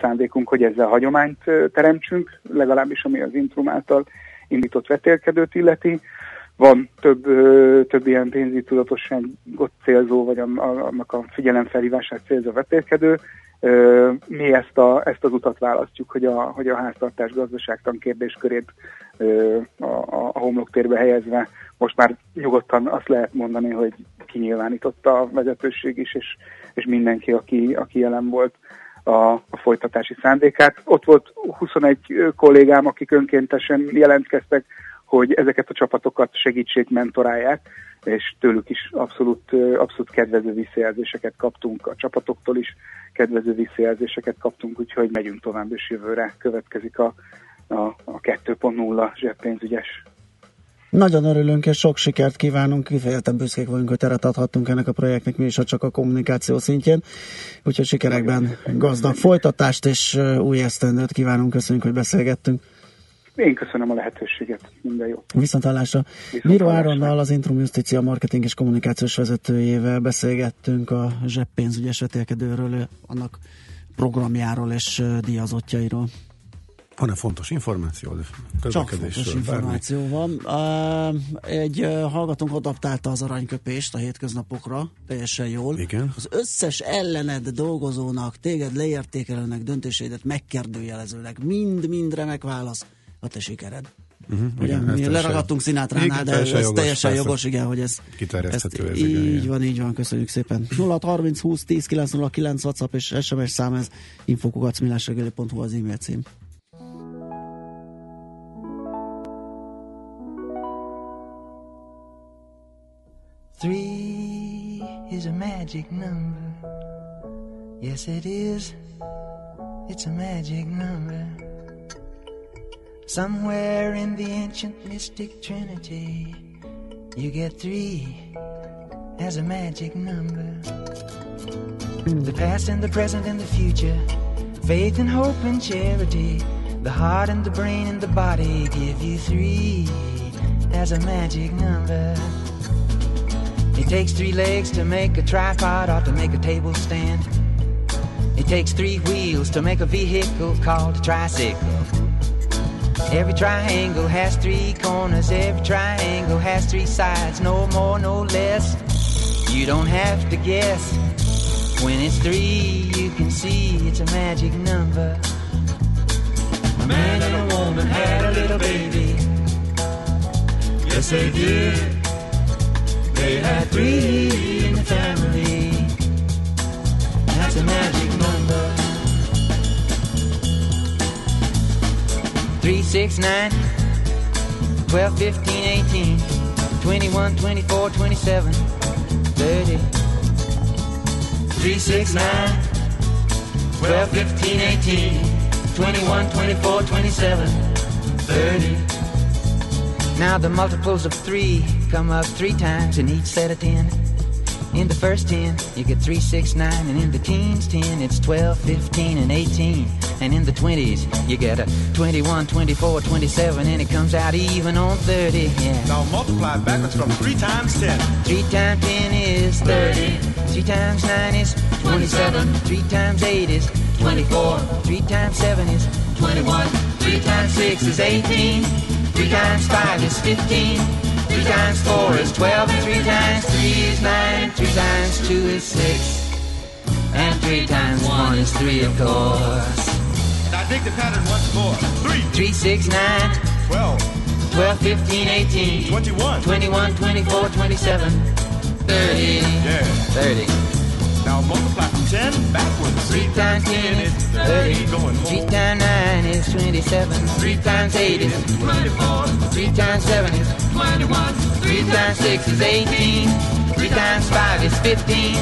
szándékunk, hogy ezzel hagyományt teremtsünk, legalábbis ami az Intrum által indított vetélkedőt illeti. Van több, több ilyen pénzügyi tudatosságot célzó, vagy annak a figyelemfelhívását célzó vetélkedő, mi ezt, a, ezt az utat választjuk, hogy a, hogy a háztartás gazdaságtan kérdéskörét a, a, a homloktérbe helyezve most már nyugodtan azt lehet mondani, hogy kinyilvánította a vezetőség is, és, és mindenki, aki, aki jelen volt a, a folytatási szándékát. Ott volt 21 kollégám, akik önkéntesen jelentkeztek, hogy ezeket a csapatokat segítsék, mentorálják, és tőlük is abszolút, abszolút kedvező visszajelzéseket kaptunk a csapatoktól is, kedvező visszajelzéseket kaptunk, úgyhogy megyünk tovább, és jövőre következik a, a, a 2.0 zseppénzügyes nagyon örülünk, és sok sikert kívánunk, kifejezetten büszkék vagyunk, hogy teret adhattunk ennek a projektnek, mi is, csak a kommunikáció szintjén. Úgyhogy sikerekben gazdag folytatást és új esztendőt kívánunk, köszönjük, hogy beszélgettünk. Én köszönöm a lehetőséget, minden jó. Viszontlátásra. Miro Áronnal, az Intrum Justícia marketing és kommunikációs vezetőjével beszélgettünk a zseppénzügyes vetélkedőről, annak programjáról és díjazottjairól. Van-e fontos információ? Csak fontos információ van. Egy hallgatónk adaptálta az aranyköpést a hétköznapokra, teljesen jól. Igen. Az összes ellened dolgozónak, téged leértékelőnek döntéseidet megkérdőjelezőleg mind-mind remek válasz a te sikered. Uh-huh, ugye, igen, mi leragadtunk Szinátránál, de teljesen ez jogos, teljesen persze. jogos, igen, hogy ez, Kiterjeszthető ez, ez így igen. van, így van, köszönjük szépen. 0 30 20 10 909 WhatsApp és SMS szám ez infokugacmilásregeli.hu az e-mail cím. Three is a magic number. Yes, it is. It's a magic number. Somewhere in the ancient mystic trinity, you get three as a magic number. The past and the present and the future, faith and hope and charity, the heart and the brain and the body give you three as a magic number. It takes three legs to make a tripod or to make a table stand. It takes three wheels to make a vehicle called a tricycle. Every triangle has three corners, every triangle has three sides, no more, no less. You don't have to guess. When it's three, you can see it's a magic number. A man and a woman had a little baby. Yes, they did. They had three in the family. That's a magic 3, 6, 9, 12, 15, 18, 21, 24, 27, 30. 3, 6, 9, 12, 15, 18, 21, 24, 27, 30. Now the multiples of 3 come up 3 times in each set of 10. In the first 10, you get 3, 6, 9, and in the teens 10, it's 12, 15, and 18. And in the 20s, you get a 21, 24, 27, and it comes out even on 30. Yeah. Now multiply backwards from 3 times 10. 3 times 10 is 30. 3 times 9 is 27. 3 times 8 is 24. 3 times 7 is 21. 3 times 6 is 18. 3 times 5 is 15. Three times four is twelve, and three times three is nine, three times two is six, and three times one is three, of course. Now dig the pattern once more. Three. Three, six, nine. Twelve. 12, 15, 18. 21. 21, 24, 27. 30. Yeah. 30. Now multiply from 10 backwards. 3 times 10 is 30. Going 3 home. times 9 is 27. 3 times 8 is 24. 3 times 7 is 21. 3 times 6 is 18. 3 times 5 is 15.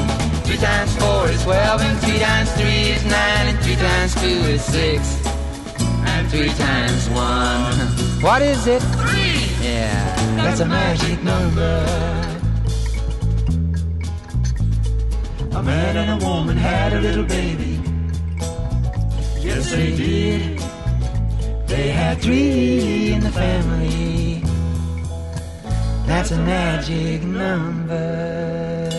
3 times 4 is 12. And 3 times 3 is 9. And 3 times 2 is 6. And 3 times 1. What is it? 3. Yeah, that's a magic number. A man and a woman had a little baby. Yes, they did. They had three in the family. That's a magic number.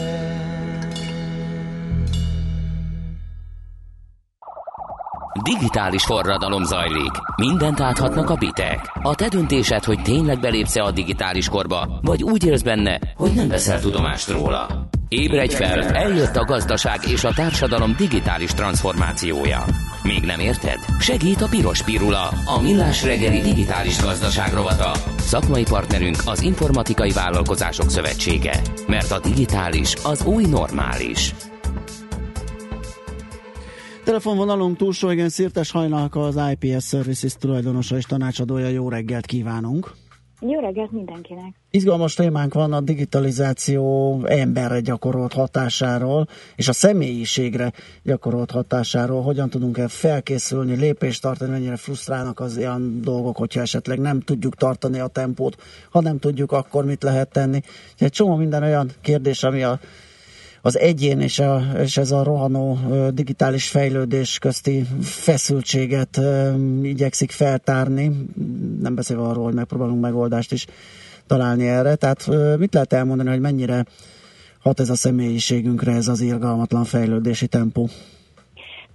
Digitális forradalom zajlik. Mindent áthatnak a bitek. A te döntésed, hogy tényleg belépsz a digitális korba, vagy úgy élsz benne, hogy nem veszel tudomást róla. Ébredj fel, eljött a gazdaság és a társadalom digitális transformációja. Még nem érted? Segít a Piros Pirula, a millás reggeli digitális gazdaság rovata. Szakmai partnerünk az Informatikai Vállalkozások Szövetsége. Mert a digitális az új normális. Telefonvonalunk túlsó, igen, Szirtes Hajnalka az IPS Services tulajdonosa és tanácsadója. Jó reggelt kívánunk! Jó reggelt mindenkinek! Izgalmas témánk van a digitalizáció emberre gyakorolt hatásáról, és a személyiségre gyakorolt hatásáról. Hogyan tudunk-e felkészülni, lépést tartani, mennyire frusztrálnak az ilyen dolgok, hogyha esetleg nem tudjuk tartani a tempót. Ha nem tudjuk, akkor mit lehet tenni? Egy csomó minden olyan kérdés, ami a az egyén és, a, és ez a rohanó digitális fejlődés közti feszültséget igyekszik feltárni, nem beszélve arról, hogy megpróbálunk megoldást is találni erre. Tehát mit lehet elmondani, hogy mennyire hat ez a személyiségünkre, ez az irgalmatlan fejlődési tempó?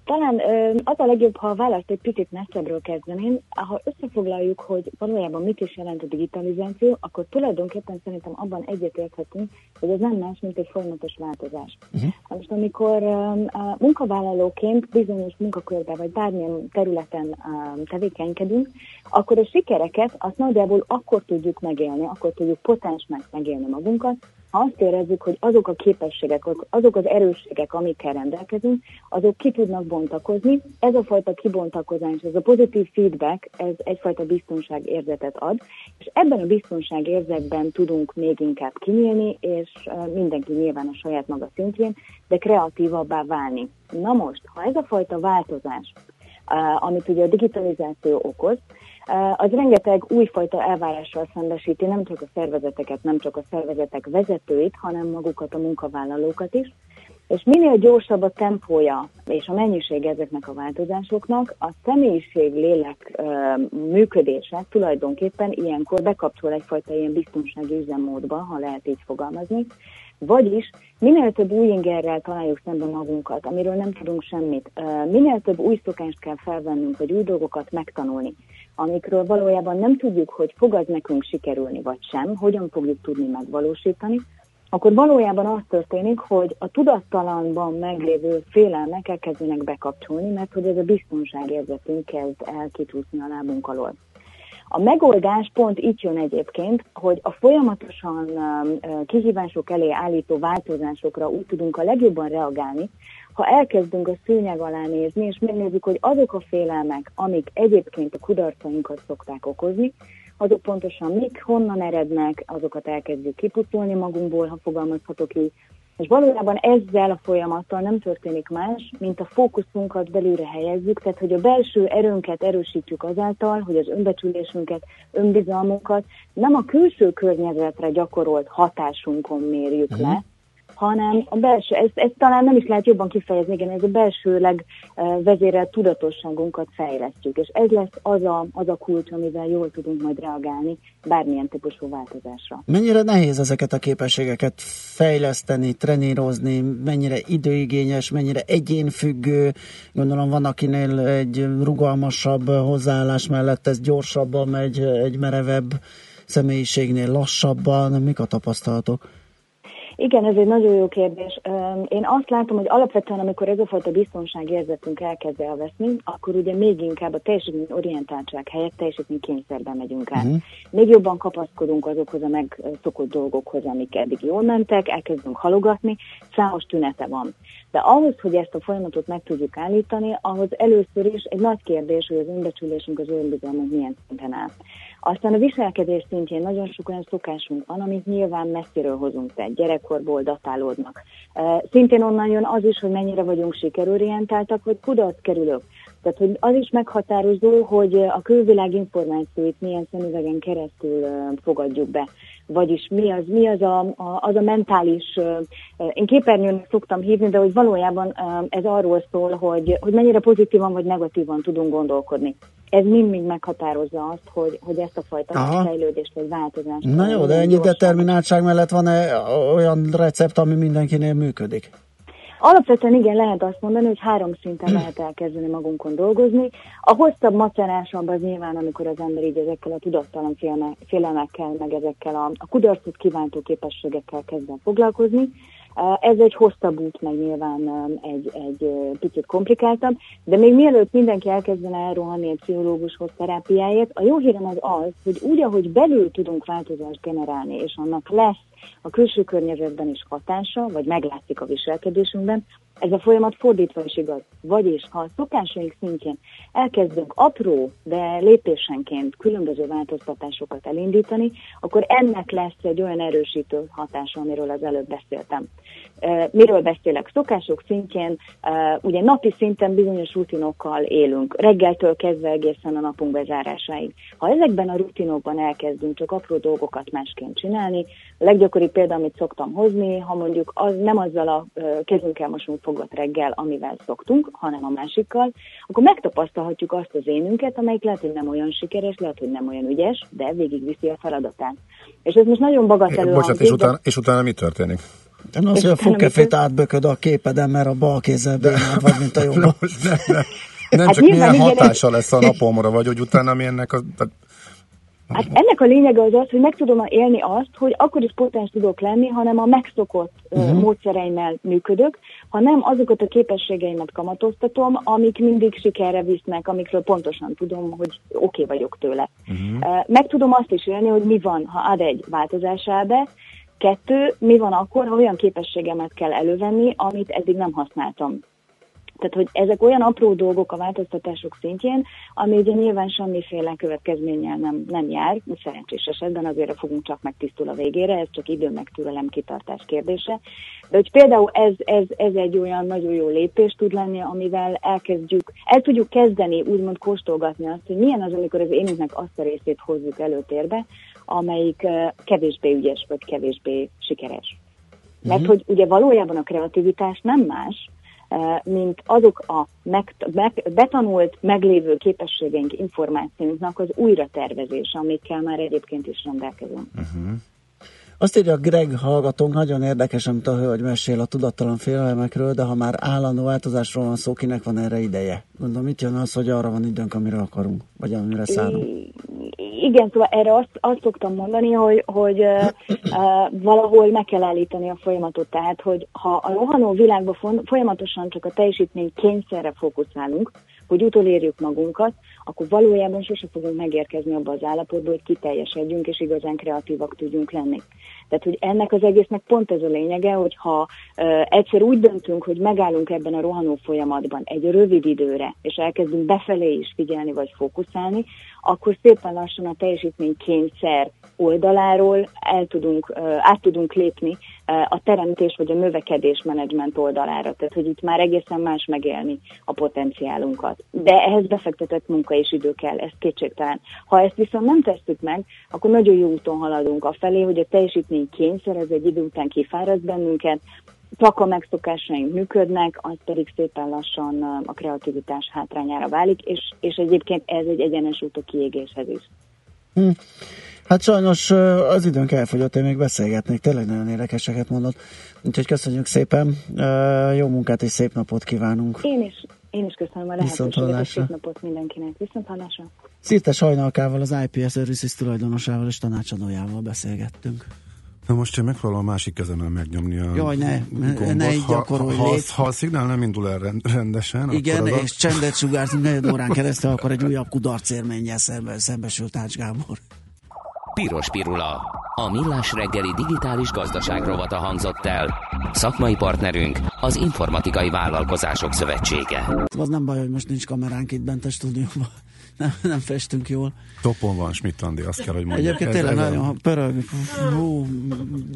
Talán ö, az a legjobb, ha a választ egy picit messzebbről kezdeném. Ha összefoglaljuk, hogy valójában mit is jelent a digitalizáció, akkor tulajdonképpen szerintem abban egyetérthetünk, hogy ez nem más, mint egy folyamatos változás. Uh-huh. Most amikor ö, a munkavállalóként bizonyos munkakörben vagy bármilyen területen ö, tevékenykedünk, akkor a sikereket azt nagyjából akkor tudjuk megélni, akkor tudjuk potensnek megélni magunkat, ha azt érezzük, hogy azok a képességek, azok az erősségek, amikkel rendelkezünk, azok ki tudnak bontakozni. Ez a fajta kibontakozás, ez a pozitív feedback, ez egyfajta biztonságérzetet ad, és ebben a biztonságérzetben tudunk még inkább kinyílni, és mindenki nyilván a saját maga szintjén, de kreatívabbá válni. Na most, ha ez a fajta változás, amit ugye a digitalizáció okoz, az rengeteg újfajta elvárással szembesíti nem csak a szervezeteket, nem csak a szervezetek vezetőit, hanem magukat a munkavállalókat is. És minél gyorsabb a tempója és a mennyiség ezeknek a változásoknak, a személyiség lélek működése tulajdonképpen ilyenkor bekapcsol egyfajta ilyen biztonsági üzemmódba, ha lehet így fogalmazni, vagyis minél több új ingerrel találjuk szembe magunkat, amiről nem tudunk semmit, minél több új szokást kell felvennünk, vagy új dolgokat megtanulni, amikről valójában nem tudjuk, hogy fog az nekünk sikerülni, vagy sem, hogyan fogjuk tudni megvalósítani, akkor valójában az történik, hogy a tudattalanban meglévő félelmek elkezdenek bekapcsolni, mert hogy ez a biztonságérzetünk kezd el kicsúszni a lábunk alól. A megoldás pont itt jön egyébként, hogy a folyamatosan kihívások elé állító változásokra úgy tudunk a legjobban reagálni, ha elkezdünk a szőnyeg alá nézni, és megnézzük, hogy azok a félelmek, amik egyébként a kudarcainkat szokták okozni, azok pontosan mik, honnan erednek, azokat elkezdjük kipucolni magunkból, ha fogalmazhatok így, és valójában ezzel a folyamattal nem történik más, mint a fókuszunkat belülre helyezzük, tehát hogy a belső erőnket erősítjük azáltal, hogy az önbecsülésünket, önbizalmunkat nem a külső környezetre gyakorolt hatásunkon mérjük uh-huh. le, hanem a belső, ezt, ezt talán nem is lehet jobban kifejezni, igen, ez a belsőleg vezérelt tudatosságunkat fejlesztjük, és ez lesz az a, az a kulcs, amivel jól tudunk majd reagálni bármilyen típusú változásra. Mennyire nehéz ezeket a képességeket fejleszteni, trenírozni, mennyire időigényes, mennyire egyénfüggő, gondolom van akinél egy rugalmasabb hozzáállás mellett ez gyorsabban megy, egy merevebb személyiségnél lassabban, mik a tapasztalatok? Igen, ez egy nagyon jó kérdés. Én azt látom, hogy alapvetően, amikor ez a fajta biztonságérzetünk elkezd elveszni, akkor ugye még inkább a teljesítményorientáltság helyett teljesítménykényszerben megyünk át. Mhm. Még jobban kapaszkodunk azokhoz a megszokott dolgokhoz, amik eddig jól mentek, elkezdünk halogatni, számos tünete van. De ahhoz, hogy ezt a folyamatot meg tudjuk állítani, ahhoz először is egy nagy kérdés, hogy az önbecsülésünk, az önbizalmunk milyen szinten áll. Aztán a viselkedés szintjén nagyon sok olyan szokásunk van, amit nyilván messziről hozunk, tehát gyerekkorból datálódnak. Szintén onnan jön az is, hogy mennyire vagyunk sikerorientáltak, vagy kudarc kerülők. Tehát, hogy az is meghatározó, hogy a külvilág információit milyen szemüvegen keresztül fogadjuk be. Vagyis mi az, mi az a, a, az a mentális, én képernyőnek szoktam hívni, de hogy valójában ez arról szól, hogy, hogy mennyire pozitívan vagy negatívan tudunk gondolkodni. Ez mind-mind meghatározza azt, hogy, hogy ezt a fajta Aha. fejlődést vagy változást. Na jó, de ennyi determináltság mellett van-e olyan recept, ami mindenkinél működik? Alapvetően igen, lehet azt mondani, hogy három szinten lehet elkezdeni magunkon dolgozni. A hosszabb, macerásabb az nyilván, amikor az ember így ezekkel a tudattalan félelmekkel, meg ezekkel a, a kudarcot kiváltó képességekkel kezd foglalkozni. Ez egy hosszabb út, meg nyilván um, egy, egy picit komplikáltabb, de még mielőtt mindenki elkezdene elrohanni egy pszichológushoz terápiáért, a jó hírem az az, hogy úgy, ahogy belül tudunk változást generálni, és annak lesz a külső környezetben is hatása, vagy meglátszik a viselkedésünkben, ez a folyamat fordítva is igaz. Vagyis, ha a szokásaink szintjén elkezdünk apró, de lépésenként különböző változtatásokat elindítani, akkor ennek lesz egy olyan erősítő hatása, amiről az előbb beszéltem. Miről beszélek? Szokások szintjén, ugye napi szinten bizonyos rutinokkal élünk, reggeltől kezdve egészen a napunk bezárásáig. Ha ezekben a rutinokban elkezdünk csak apró dolgokat másként csinálni, a leggyakoribb példa, amit szoktam hozni, ha mondjuk az nem azzal a kezünkkel mosunk fogat reggel, amivel szoktunk, hanem a másikkal, akkor megtapasztalhatjuk azt az énünket, amelyik lehet, hogy nem olyan sikeres, lehet, hogy nem olyan ügyes, de végigviszi a feladatát. És ez most nagyon bagatelő Bocsánat, és utána, és utána mi történik? Nem az, hogy a fogkefét átbököd a képeden, mert a bal kézzel bénál vagy, mint a jobb. Nem, nem, nem Hát csak milyen igen, hatása lesz a napomra, vagy hogy utána mi ennek a... tehát Hát ennek a lényege az az, hogy meg tudom élni azt, hogy akkor is potens tudok lenni, hanem a megszokott uh-huh. Módszereimmel működök, hanem azokat a képességeimet kamatoztatom, amik mindig sikerre visznek, amikről pontosan tudom, hogy oké okay vagyok tőle. Uh, Meg tudom azt is élni, hogy mi van, ha ad egy változás áll be, kettő, mi van akkor, ha olyan képességemet kell elővenni, amit eddig nem használtam. Tehát, hogy ezek olyan apró dolgok a változtatások szintjén, ami ugye nyilván semmiféle következménnyel nem, nem jár, szerencsés esetben azért fogunk csak megtisztul a végére, ez csak idő meg türelem kitartás kérdése. De hogy például ez, ez, ez egy olyan nagyon jó lépés tud lenni, amivel elkezdjük, el tudjuk kezdeni úgymond kóstolgatni azt, hogy milyen az, amikor az énünknek azt a részét hozzuk előtérbe, amelyik kevésbé ügyes vagy kevésbé sikeres. Mert hogy ugye valójában a kreativitás nem más, mint azok a meg, meg, betanult, meglévő képességeink, információinknak az újratervezése, amikkel már egyébként is rendelkezünk. Azt írja Greg hallgatónk, nagyon érdekes, amit a hölgy mesél a tudattalan félelmekről, de ha már állandó változásról van szó, kinek van erre ideje? Gondolom, mit jön az, hogy arra van időnk, amire akarunk, vagy amire szánunk? Igen, szóval erre azt, azt szoktam mondani, hogy, hogy uh, uh, valahol meg kell állítani a folyamatot. Tehát, hogy ha a rohanó világban folyamatosan csak a teljesítmény kényszerre fókuszálunk, hogy utolérjük magunkat, akkor valójában sose fogunk megérkezni abba az állapotba, hogy kiteljesedjünk és igazán kreatívak tudjunk lenni. Tehát, hogy ennek az egésznek pont ez a lényege, hogy ha egyszer úgy döntünk, hogy megállunk ebben a rohanó folyamatban egy rövid időre, és elkezdünk befelé is figyelni vagy fókuszálni, akkor szépen lassan a teljesítmény kényszer oldaláról el tudunk, át tudunk lépni a teremtés vagy a növekedés menedzsment oldalára. Tehát, hogy itt már egészen más megélni a potenciálunkat. De ehhez befektetett munka és idő kell, ez kétségtelen. Ha ezt viszont nem tesszük meg, akkor nagyon jó úton haladunk a felé, hogy a teljesítmény kényszer, ez egy idő után kifáraszt bennünket, csak a megszokásaink működnek, az pedig szépen lassan a kreativitás hátrányára válik, és, és egyébként ez egy egyenes út a kiégéshez is. Hm. Hát sajnos az időnk elfogyott, én még beszélgetnék, tényleg nagyon érdekeseket mondott. Úgyhogy köszönjük szépen, jó munkát és szép napot kívánunk. Én is, én is köszönöm a lehetőséget, és szép napot mindenkinek. Viszont hallásra. Szirtes Hajnalkával, az IPS Services tulajdonosával és tanácsadójával beszélgettünk. Na most én megpróbálom a másik kezemmel megnyomni a Jaj, ne, gombot. ne így ha, gyakorolj, ha, ha, légy. ha a szignál nem indul el rend- rendesen, Igen, akkor az a- és csendet sugárzunk negyed órán keresztül, akkor egy újabb kudarc élménnyel szembe, szembesült Ács Gábor. Piros Pirula. A millás reggeli digitális gazdaság rovata hangzott el. Szakmai partnerünk az Informatikai Vállalkozások Szövetsége. Az nem baj, hogy most nincs kameránk itt bent a stúdióban. Nem, nem festünk jól. Topon van Schmidt Andi, azt kell, hogy mondjam. Egyébként tényleg nagyon pörög, hú,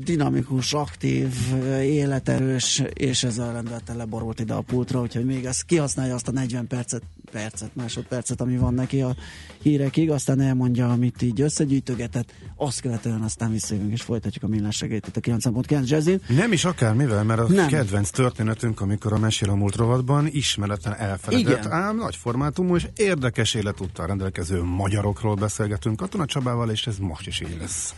dinamikus, aktív, életerős, és ezzel rendelten leborult ide a pultra, úgyhogy még ez kihasználja azt a 40 percet, percet, másodpercet, ami van neki a hírekig, aztán elmondja, amit így összegyűjtögetett, azt követően aztán visszajövünk, és folytatjuk a millás segélyt itt a 9.9 Jazzin. Nem is akármivel, mert a Nem. kedvenc történetünk, amikor a Mesél a múlt rovatban ismeretlen elfeledett, Igen. ám nagy formátumú és érdekes életúttal rendelkező magyarokról beszélgetünk Katona Csabával, és ez most is így lesz.